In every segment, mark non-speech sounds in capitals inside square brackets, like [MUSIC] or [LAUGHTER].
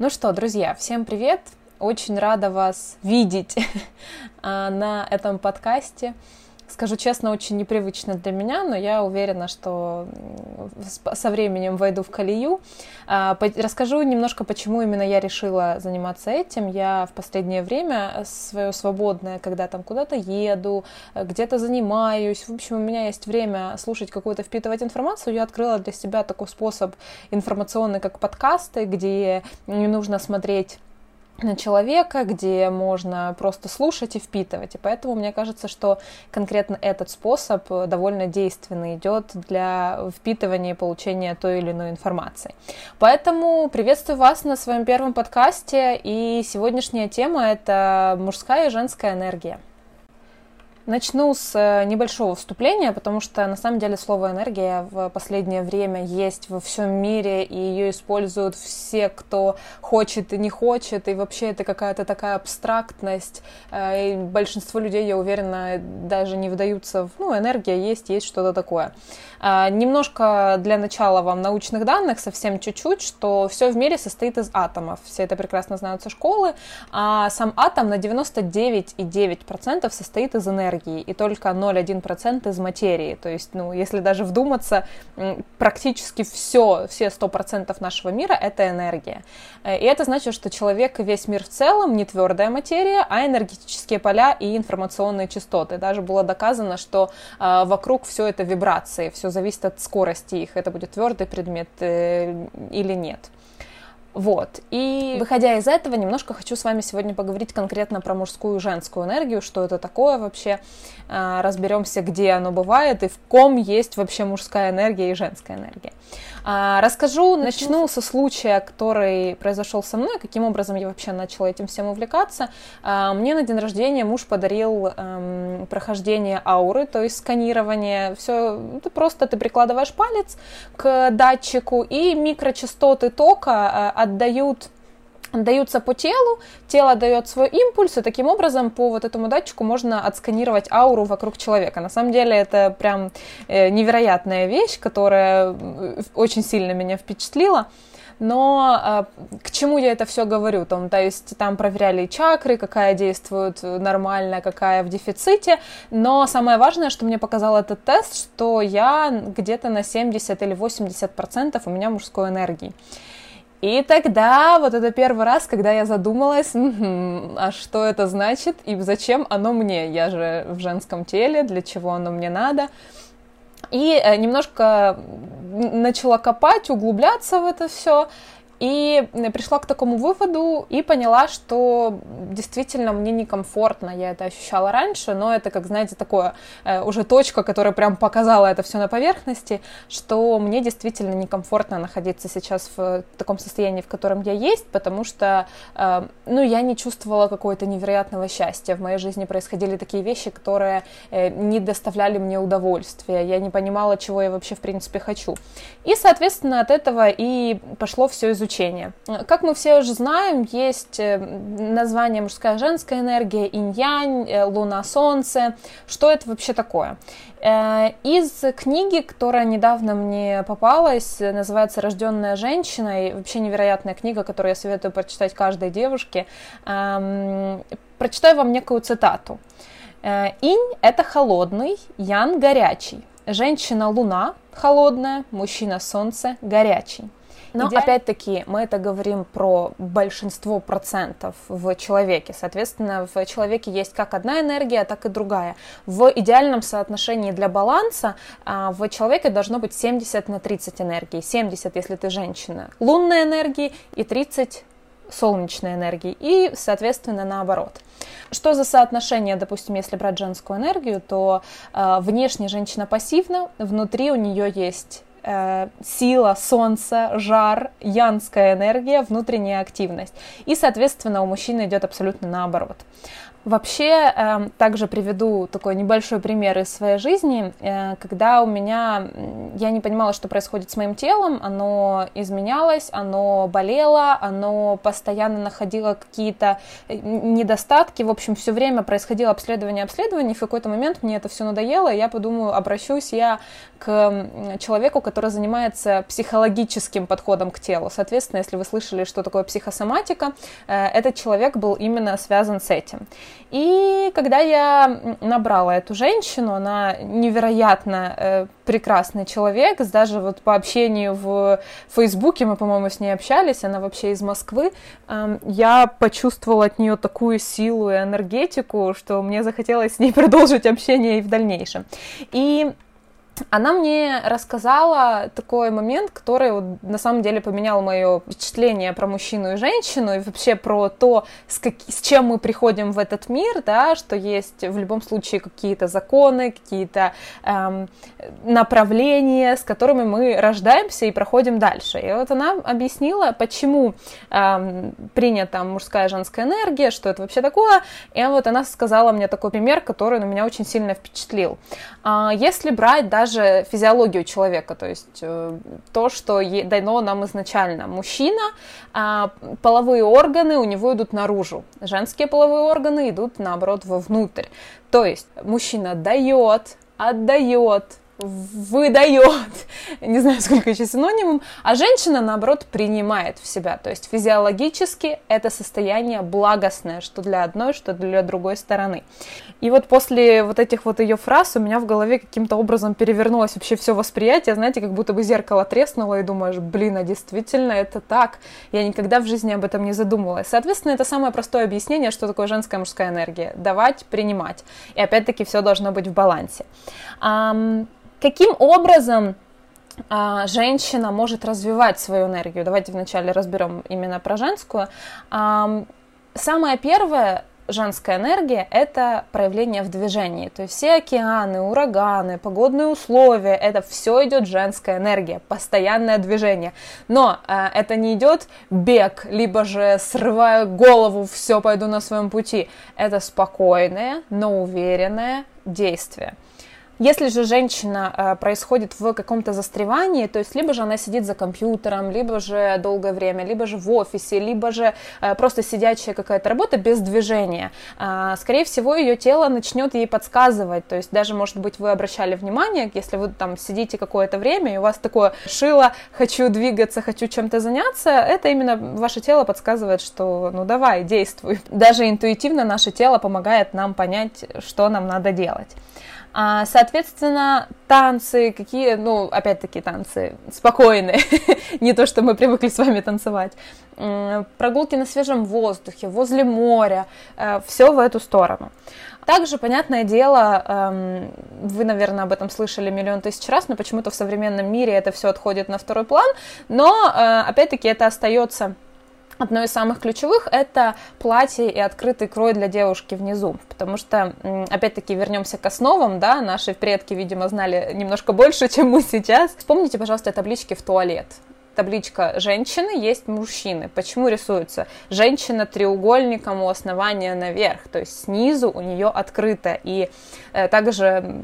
Ну что, друзья, всем привет! Очень рада вас видеть [LAUGHS] а, на этом подкасте. Скажу честно, очень непривычно для меня, но я уверена, что со временем войду в колею. А, расскажу немножко, почему именно я решила заниматься этим. Я в последнее время свое свободное, когда там куда-то еду, где-то занимаюсь, в общем, у меня есть время слушать какую-то, впитывать информацию, я открыла для себя такой способ информационный, как подкасты, где не нужно смотреть человека, где можно просто слушать и впитывать. И поэтому мне кажется, что конкретно этот способ довольно действенный идет для впитывания и получения той или иной информации. Поэтому приветствую вас на своем первом подкасте. И сегодняшняя тема — это мужская и женская энергия. Начну с э, небольшого вступления, потому что на самом деле слово энергия в последнее время есть во всем мире, и ее используют все, кто хочет и не хочет, и вообще это какая-то такая абстрактность. Э, и большинство людей, я уверена, даже не вдаются в, ну, энергия есть, есть что-то такое. А, немножко для начала вам научных данных, совсем чуть-чуть, что все в мире состоит из атомов. Все это прекрасно знают со школы, а сам атом на 99,9% состоит из энергии энергии и только 0,1% из материи. То есть, ну, если даже вдуматься, практически все, все 100% нашего мира — это энергия. Э, и это значит, что человек и весь мир в целом не твердая материя, а энергетические поля и информационные частоты. Даже было доказано, что э, вокруг все это вибрации, все зависит от скорости их, это будет твердый предмет э, или нет. Вот. И выходя из этого, немножко хочу с вами сегодня поговорить конкретно про мужскую и женскую энергию, что это такое вообще, а, разберемся, где оно бывает и в ком есть вообще мужская энергия и женская энергия. А, расскажу, начну со случая, который произошел со мной, каким образом я вообще начала этим всем увлекаться. А, мне на день рождения муж подарил эм, прохождение ауры, то есть сканирование. Все, ты просто ты прикладываешь палец к датчику, и микрочастоты тока отдают даются по телу, тело дает свой импульс, и таким образом по вот этому датчику можно отсканировать ауру вокруг человека. На самом деле это прям э, невероятная вещь, которая очень сильно меня впечатлила. Но э, к чему я это все говорю? Там, то есть там проверяли чакры, какая действует нормально, какая в дефиците. Но самое важное, что мне показал этот тест, что я где-то на 70 или 80 процентов у меня мужской энергии. И тогда вот это первый раз, когда я задумалась, а что это значит и зачем оно мне? Я же в женском теле, для чего оно мне надо? И э, немножко начала копать, углубляться в это все. И пришла к такому выводу и поняла, что действительно мне некомфортно. Я это ощущала раньше, но это, как знаете, такое э, уже точка, которая прям показала это все на поверхности, что мне действительно некомфортно находиться сейчас в таком состоянии, в котором я есть, потому что, э, ну, я не чувствовала какого-то невероятного счастья. В моей жизни происходили такие вещи, которые э, не доставляли мне удовольствия. Я не понимала, чего я вообще в принципе хочу. И, соответственно, от этого и пошло все изучение изучения. Как мы все уже знаем, есть э, название мужская женская энергия, инь-янь, э, луна, солнце. Что это вообще такое? Э, из книги, которая недавно мне попалась, называется «Рожденная женщина», и вообще невероятная книга, которую я советую прочитать каждой девушке, эм, прочитаю вам некую цитату. Инь – это холодный, ян – горячий. Женщина – луна, холодная, мужчина – солнце, горячий. Но Идеально... опять-таки мы это говорим про большинство процентов в человеке. Соответственно, в человеке есть как одна энергия, так и другая. В идеальном соотношении для баланса а, в человеке должно быть 70 на 30 энергии. 70, если ты женщина, лунной энергии и 30 солнечной энергии и, соответственно, наоборот. Что за соотношение, допустим, если брать женскую энергию, то э, внешне женщина пассивна, внутри у нее есть сила, солнце, жар, янская энергия, внутренняя активность. И, соответственно, у мужчины идет абсолютно наоборот. Вообще, э, также приведу такой небольшой пример из своей жизни, э, когда у меня, я не понимала, что происходит с моим телом, оно изменялось, оно болело, оно постоянно находило какие-то э, недостатки, в общем, все время происходило обследование, обследование, в какой-то момент мне это все надоело, и я подумаю, обращусь я к человеку, который занимается психологическим подходом к телу. Соответственно, если вы слышали, что такое психосоматика, э, этот человек был именно связан с этим. И когда я набрала эту женщину, она невероятно э, прекрасный человек, даже вот по общению в Фейсбуке, мы, по-моему, с ней общались, она вообще из Москвы, э, я почувствовала от нее такую силу и энергетику, что мне захотелось с ней [LAUGHS] продолжить общение и в дальнейшем. И она мне рассказала такой момент, который вот, на самом деле поменял мое впечатление про мужчину и женщину, и вообще про то, с, как, с чем мы приходим в этот мир, да, что есть в любом случае какие-то законы, какие-то эм, направления, с которыми мы рождаемся и проходим дальше. И вот она объяснила, почему эм, принята мужская и женская энергия, что это вообще такое, и вот она сказала мне такой пример, который на меня очень сильно впечатлил. Э, если брать даже даже физиологию человека, то есть э, то, что дано нам изначально. Мужчина, а, половые органы у него идут наружу, женские половые органы идут, наоборот, вовнутрь. То есть мужчина дает, отдает, выдает, не знаю, сколько еще синонимов, а женщина, наоборот, принимает в себя. То есть физиологически это состояние благостное, что для одной, что для другой стороны. И вот после вот этих вот ее фраз у меня в голове каким-то образом перевернулось вообще все восприятие, знаете, как будто бы зеркало треснуло, и думаешь, блин, а действительно это так. Я никогда в жизни об этом не задумывалась. Соответственно, это самое простое объяснение, что такое женская и мужская энергия. Давать, принимать. И опять-таки все должно быть в балансе. Каким образом а, женщина может развивать свою энергию? Давайте вначале разберем именно про женскую. Самое первое женская энергия – это проявление в движении. То есть все океаны, ураганы, погодные условия – это все идет женская энергия, постоянное движение. Но э, это не идет бег, либо же срывая голову, все пойду на своем пути. Это спокойное, но уверенное действие. Если же женщина э, происходит в каком-то застревании, то есть либо же она сидит за компьютером, либо же долгое время, либо же в офисе, либо же э, просто сидячая какая-то работа без движения, э, скорее всего, ее тело начнет ей подсказывать. То есть даже, может быть, вы обращали внимание, если вы там сидите какое-то время, и у вас такое шило, хочу двигаться, хочу чем-то заняться, это именно ваше тело подсказывает, что ну давай, действуй. Даже интуитивно наше тело помогает нам понять, что нам надо делать. А, соответственно, танцы, какие, ну, опять-таки, танцы спокойные, [LAUGHS] не то, что мы привыкли с вами танцевать. Прогулки на свежем воздухе, возле моря, э, все в эту сторону. Также, понятное дело, эм, вы, наверное, об этом слышали миллион тысяч раз, но почему-то в современном мире это все отходит на второй план, но, э, опять-таки, это остается Одно из самых ключевых – это платье и открытый крой для девушки внизу, потому что, опять-таки, вернемся к основам, да, наши предки, видимо, знали немножко больше, [LAUGHS] чем мы сейчас. Вспомните, пожалуйста, таблички в туалет табличка женщины, есть мужчины. Почему рисуется? Женщина треугольником у основания наверх, то есть снизу у нее открыто. И э, также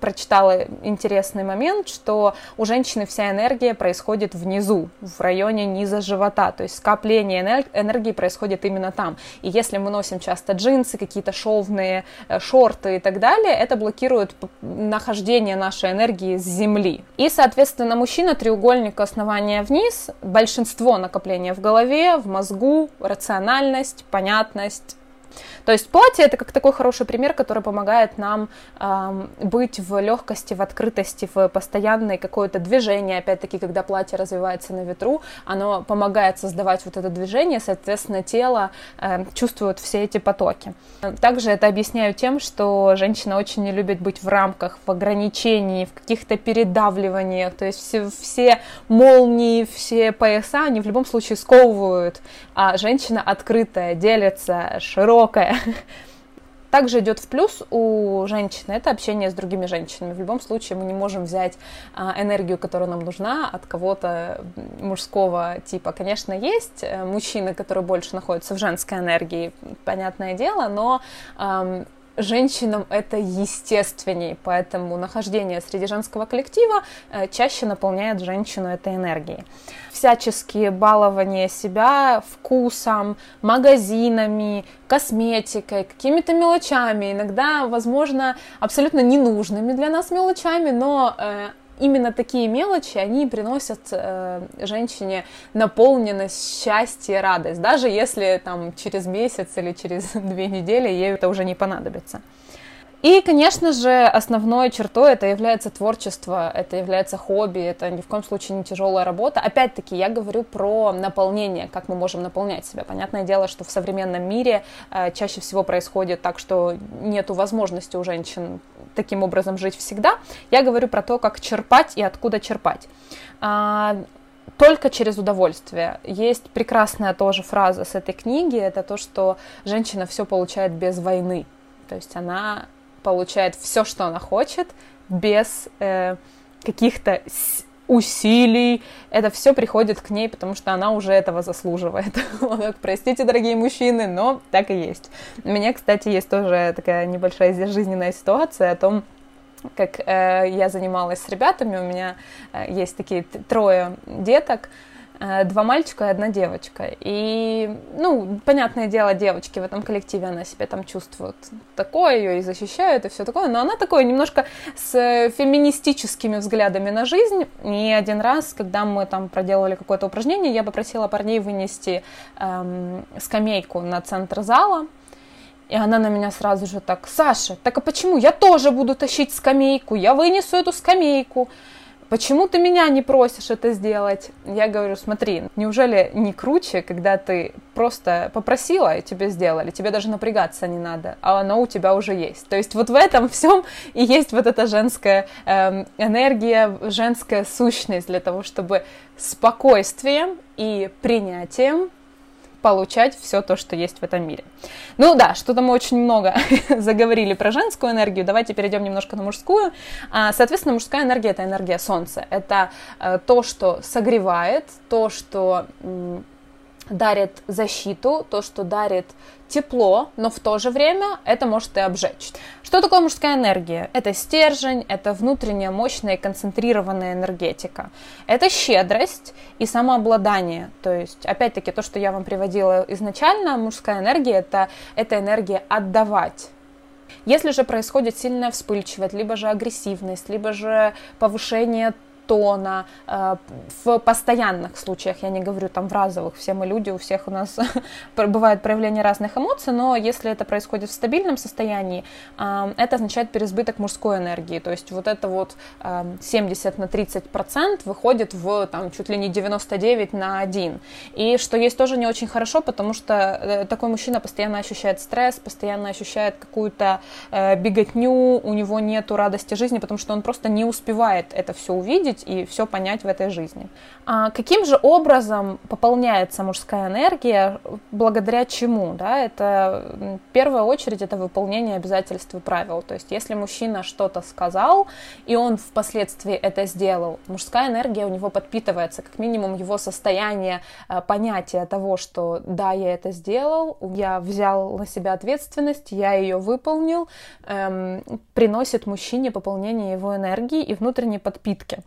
прочитала интересный момент, что у женщины вся энергия происходит внизу, в районе низа живота, то есть скопление энергии происходит именно там. И если мы носим часто джинсы, какие-то шовные э, шорты и так далее, это блокирует нахождение нашей энергии с земли. И, соответственно, мужчина треугольник основания вниз, большинство накопления в голове, в мозгу, рациональность, понятность, то есть платье это как такой хороший пример, который помогает нам э, быть в легкости, в открытости, в постоянной какое-то движение. Опять-таки, когда платье развивается на ветру, оно помогает создавать вот это движение, соответственно, тело э, чувствует все эти потоки. Также это объясняю тем, что женщина очень не любит быть в рамках, в ограничении, в каких-то передавливаниях. То есть все, все молнии, все пояса, они в любом случае сковывают, а женщина открытая, делится, широкая. [LAUGHS] также идет в плюс у женщины, это общение с другими женщинами. В любом случае мы не можем взять а, энергию, которая нам нужна от кого-то мужского типа. Конечно, есть э, мужчины, которые больше находятся в женской энергии, понятное дело, но женщинам это естественней, поэтому нахождение среди женского коллектива э, чаще наполняет женщину этой энергией. Всяческие балования себя вкусом, магазинами, косметикой, какими-то мелочами, иногда, возможно, абсолютно ненужными для нас мелочами, но э, именно такие мелочи, они приносят э, женщине наполненность, счастье, радость, даже если там через месяц или через [LAUGHS] две недели ей это уже не понадобится. И, конечно же, основной чертой это является творчество, это является хобби, это ни в коем случае не тяжелая работа. Опять-таки, я говорю про наполнение, как мы можем наполнять себя. Понятное дело, что в современном мире э, чаще всего происходит так, что нет возможности у женщин таким образом жить всегда. Я говорю про то, как черпать и откуда черпать. А, только через удовольствие. Есть прекрасная тоже фраза с этой книги, это то, что женщина все получает без войны. То есть она получает все, что она хочет, без э, каких-то усилий. Это все приходит к ней, потому что она уже этого заслуживает. [LAUGHS] простите, дорогие мужчины, но так и есть. У меня, кстати, есть тоже такая небольшая жизненная ситуация о том, как э, я занималась с ребятами. У меня э, есть такие трое деток. Два мальчика и одна девочка. И, ну, понятное дело, девочки в этом коллективе, она себя там чувствует такое, ее и защищают, и все такое, но она такое немножко с феминистическими взглядами на жизнь. И один раз, когда мы там проделывали какое-то упражнение, я попросила парней вынести эм, скамейку на центр зала, и она на меня сразу же так, Саша, так а почему? Я тоже буду тащить скамейку, я вынесу эту скамейку почему ты меня не просишь это сделать? Я говорю, смотри, неужели не круче, когда ты просто попросила, и тебе сделали, тебе даже напрягаться не надо, а оно у тебя уже есть. То есть вот в этом всем и есть вот эта женская э, энергия, женская сущность для того, чтобы спокойствием и принятием получать все то, что есть в этом мире. Ну да, что-то мы очень много [LAUGHS] заговорили про женскую энергию, давайте перейдем немножко на мужскую. А, соответственно, мужская энергия это энергия солнца, это э, то, что согревает, то, что дарит защиту, то, что дарит тепло, но в то же время это может и обжечь. Что такое мужская энергия? Это стержень, это внутренняя мощная концентрированная энергетика. Это щедрость и самообладание. То есть, опять-таки, то, что я вам приводила изначально, мужская энергия это, это энергия отдавать. Если же происходит сильная вспыльчивость, либо же агрессивность, либо же повышение тона, э, в постоянных случаях, я не говорю там в разовых, все мы люди, у всех у нас [LAUGHS] бывает проявление разных эмоций, но если это происходит в стабильном состоянии, э, это означает переизбыток мужской энергии, то есть вот это вот 70 э, на 30 процент выходит в там чуть ли не 99 на 1, и что есть тоже не очень хорошо, потому что такой мужчина постоянно ощущает стресс, постоянно ощущает какую-то беготню, у него нету радости жизни, потому что он просто не успевает это все увидеть, увидеть и все понять в этой жизни. А каким же образом пополняется мужская энергия, благодаря чему? Да? Это в первую очередь это выполнение обязательств и правил. То есть если мужчина что-то сказал, и он впоследствии это сделал, мужская энергия у него подпитывается, как минимум его состояние, э, понятие того, что да, я это сделал, я взял на себя ответственность, я ее выполнил, эм, приносит мужчине пополнение его энергии и внутренней подпитки.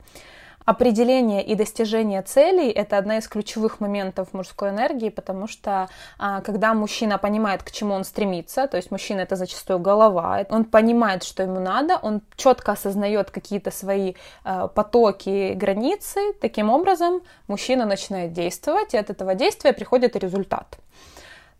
Определение и достижение целей – это одна из ключевых моментов мужской энергии, потому что а, когда мужчина понимает, к чему он стремится, то есть мужчина – это зачастую голова, он понимает, что ему надо, он четко осознает какие-то свои а, потоки, границы, таким образом мужчина начинает действовать, и от этого действия приходит результат.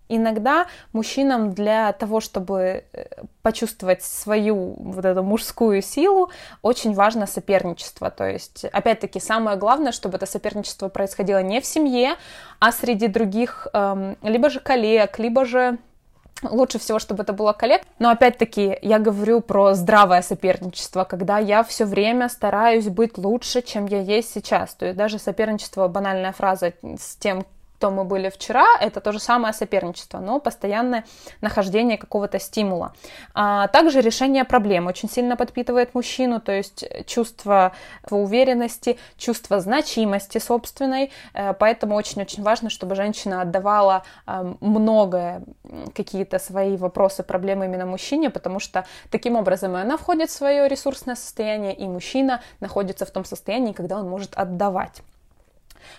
Иногда мужчинам для того, чтобы э, почувствовать свою вот эту мужскую силу, очень важно соперничество. То есть, опять-таки, самое главное, чтобы это соперничество происходило не в семье, а среди других, эм, либо же коллег, либо же Лучше всего, чтобы это было коллег. Но опять-таки, я говорю про здравое соперничество, когда я все время стараюсь быть лучше, чем я есть сейчас. То есть даже соперничество, банальная фраза с тем, кто мы были вчера, это то же самое соперничество, но постоянное нахождение какого-то стимула. А также решение проблем очень сильно подпитывает мужчину, то есть чувство уверенности, чувство значимости собственной, э, поэтому очень-очень важно, чтобы женщина отдавала э, многое, какие-то свои вопросы, проблемы именно мужчине, потому что таким образом и она входит в свое ресурсное состояние, и мужчина находится в том состоянии, когда он может отдавать.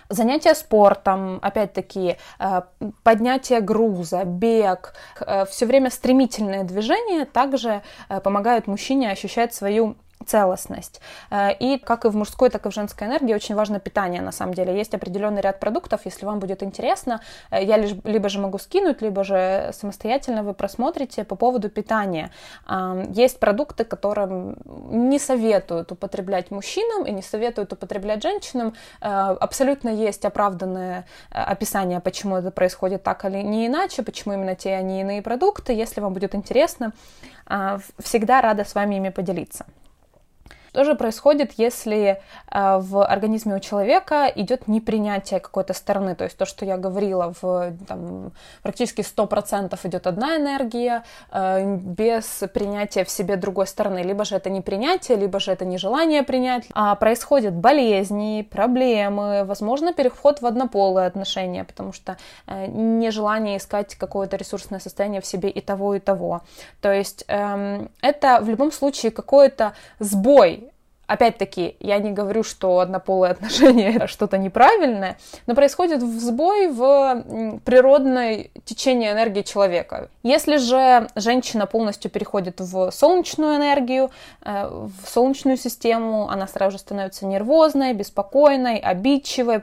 Занятия спортом, опять-таки, э, поднятие груза, бег, э, все время стремительное движение также э, помогают мужчине ощущать свою целостность. Э, и как и в мужской, так и в женской энергии очень важно питание, на самом деле. Есть определенный ряд продуктов, если вам будет интересно, э, я лишь, либо же могу скинуть, либо же самостоятельно вы просмотрите по поводу питания. Есть продукты, которым не советуют употреблять мужчинам и не советуют употреблять женщинам. Э, абсолютно есть оправданное описание, почему это происходит так или не иначе, почему именно те, а не иные продукты. Если вам будет интересно, всегда рада с вами ими поделиться. Что же происходит, если э, в организме у человека идет непринятие какой-то стороны? То есть то, что я говорила, в там, практически 100% идет одна энергия э, без принятия в себе другой стороны. Либо же это не принятие, либо же это нежелание принять. А происходят болезни, проблемы, возможно, переход в однополые отношения, потому что э, нежелание искать какое-то ресурсное состояние в себе и того, и того. То есть эм, это в любом случае какой-то сбой Опять-таки, я не говорю, что однополые [LAUGHS] отношения что-то неправильное, но происходит сбой в природной течении энергии человека. Если же женщина полностью переходит в солнечную энергию, э, в солнечную систему, она сразу же становится нервозной, беспокойной, обидчивой,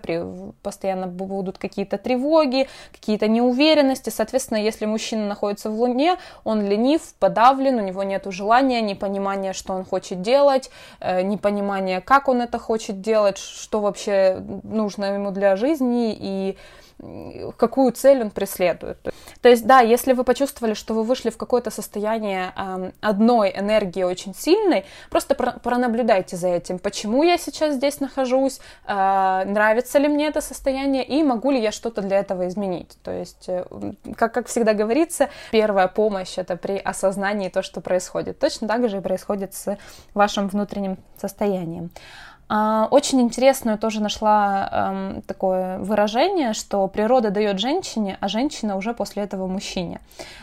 постоянно будут какие-то тревоги, какие-то неуверенности. Соответственно, если мужчина находится в Луне, он ленив, подавлен, у него нет желания, непонимания, что он хочет делать, э, не непонимание, как он это хочет делать, что вообще нужно ему для жизни и какую цель он преследует. То есть, да, если вы почувствовали, что вы вышли в какое-то состояние э, одной энергии очень сильной, просто про- пронаблюдайте за этим, почему я сейчас здесь нахожусь, э, нравится ли мне это состояние и могу ли я что-то для этого изменить. То есть, э, как, как всегда говорится, первая помощь это при осознании то, что происходит. Точно так же и происходит с вашим внутренним состоянием. А, очень интересную тоже нашла эм, такое выражение, что природа дает женщине, а женщина уже после этого мужчине.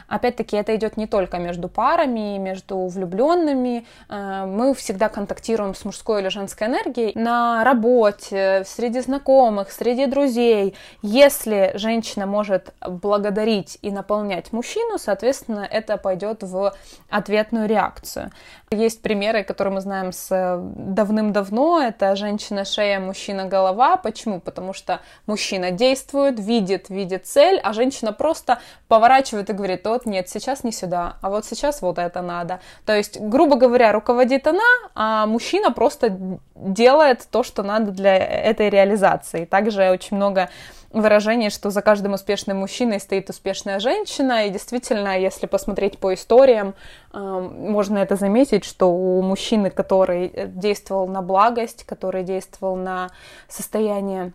Опять-таки, это идет не только между парами, между влюбленными. Э, мы всегда контактируем с мужской или женской энергией на работе, среди знакомых, среди друзей. Если женщина может благодарить и наполнять мужчину, соответственно, это пойдет в ответную реакцию. Есть примеры, которые мы знаем с давным-давно. Это женщина-шея, мужчина-голова. Почему? Потому что мужчина действует, видит, видит цель, а женщина просто поворачивает и говорит, вот нет, сейчас не сюда, а вот сейчас вот это надо. То есть, грубо говоря, руководит она, а мужчина просто делает то, что надо для этой реализации. Также очень много выражение, что за каждым успешным мужчиной стоит успешная женщина, и действительно, если посмотреть по историям, эм, можно это заметить, что у мужчины, который действовал на благость, который действовал на состояние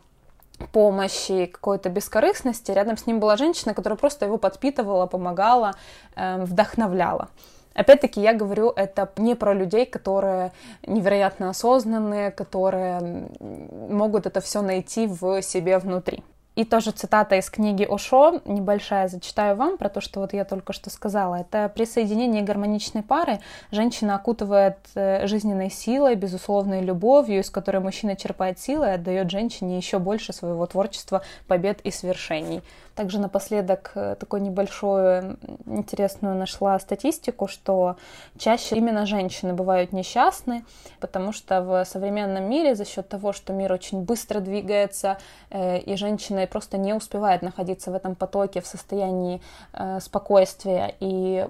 помощи, какой-то бескорыстности, рядом с ним была женщина, которая просто его подпитывала, помогала, эм, вдохновляла. Опять-таки, я говорю это не про людей, которые невероятно осознанные, которые могут это все найти в себе внутри. И тоже цитата из книги Ошо, небольшая, зачитаю вам про то, что вот я только что сказала. Это при соединении гармоничной пары женщина окутывает э, жизненной силой, безусловной любовью, из которой мужчина черпает силы и отдает женщине еще больше своего творчества, побед и свершений. Также напоследок э, такой небольшую интересную нашла статистику, что чаще именно женщины бывают несчастны, потому что в современном мире за счет того, что мир очень быстро двигается, э, и женщина просто не успевает находиться в этом потоке в состоянии э, спокойствия и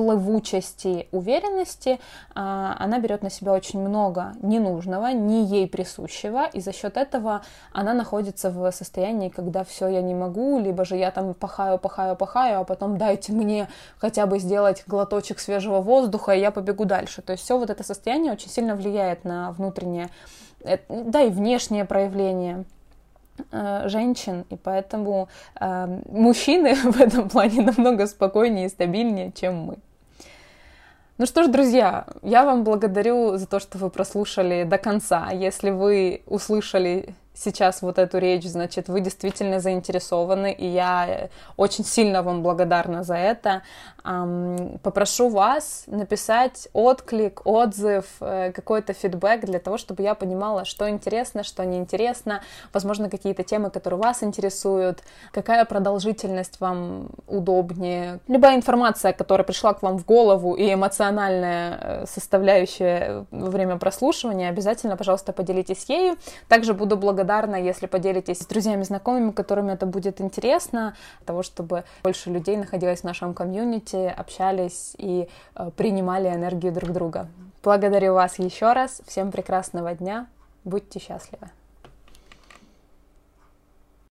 плывучести, уверенности, а, она берет на себя очень много ненужного, не ей присущего, и за счет этого она находится в состоянии, когда все я не могу, либо же я там пахаю, пахаю, пахаю, а потом дайте мне хотя бы сделать глоточек свежего воздуха, и я побегу дальше. То есть все вот это состояние очень сильно влияет на внутреннее, э, да и внешнее проявление э, женщин, и поэтому э, мужчины [LAUGHS] в этом плане намного спокойнее и стабильнее, чем мы. Ну что ж, друзья, я вам благодарю за то, что вы прослушали до конца. Если вы услышали сейчас вот эту речь, значит, вы действительно заинтересованы, и я очень сильно вам благодарна за это. Попрошу вас написать отклик, отзыв, э, какой-то фидбэк для того, чтобы я понимала, что интересно, что неинтересно, возможно, какие-то темы, которые вас интересуют, какая продолжительность вам удобнее. Любая информация, которая пришла к вам в голову и эмоциональная э, составляющая во время прослушивания, обязательно, пожалуйста, поделитесь ею. Также буду благодарна, если поделитесь с друзьями, знакомыми, которым это будет интересно, того, чтобы больше людей находилось в нашем комьюнити, вместе общались и э, принимали энергию друг друга. Благодарю вас еще раз. Всем прекрасного дня. Будьте счастливы.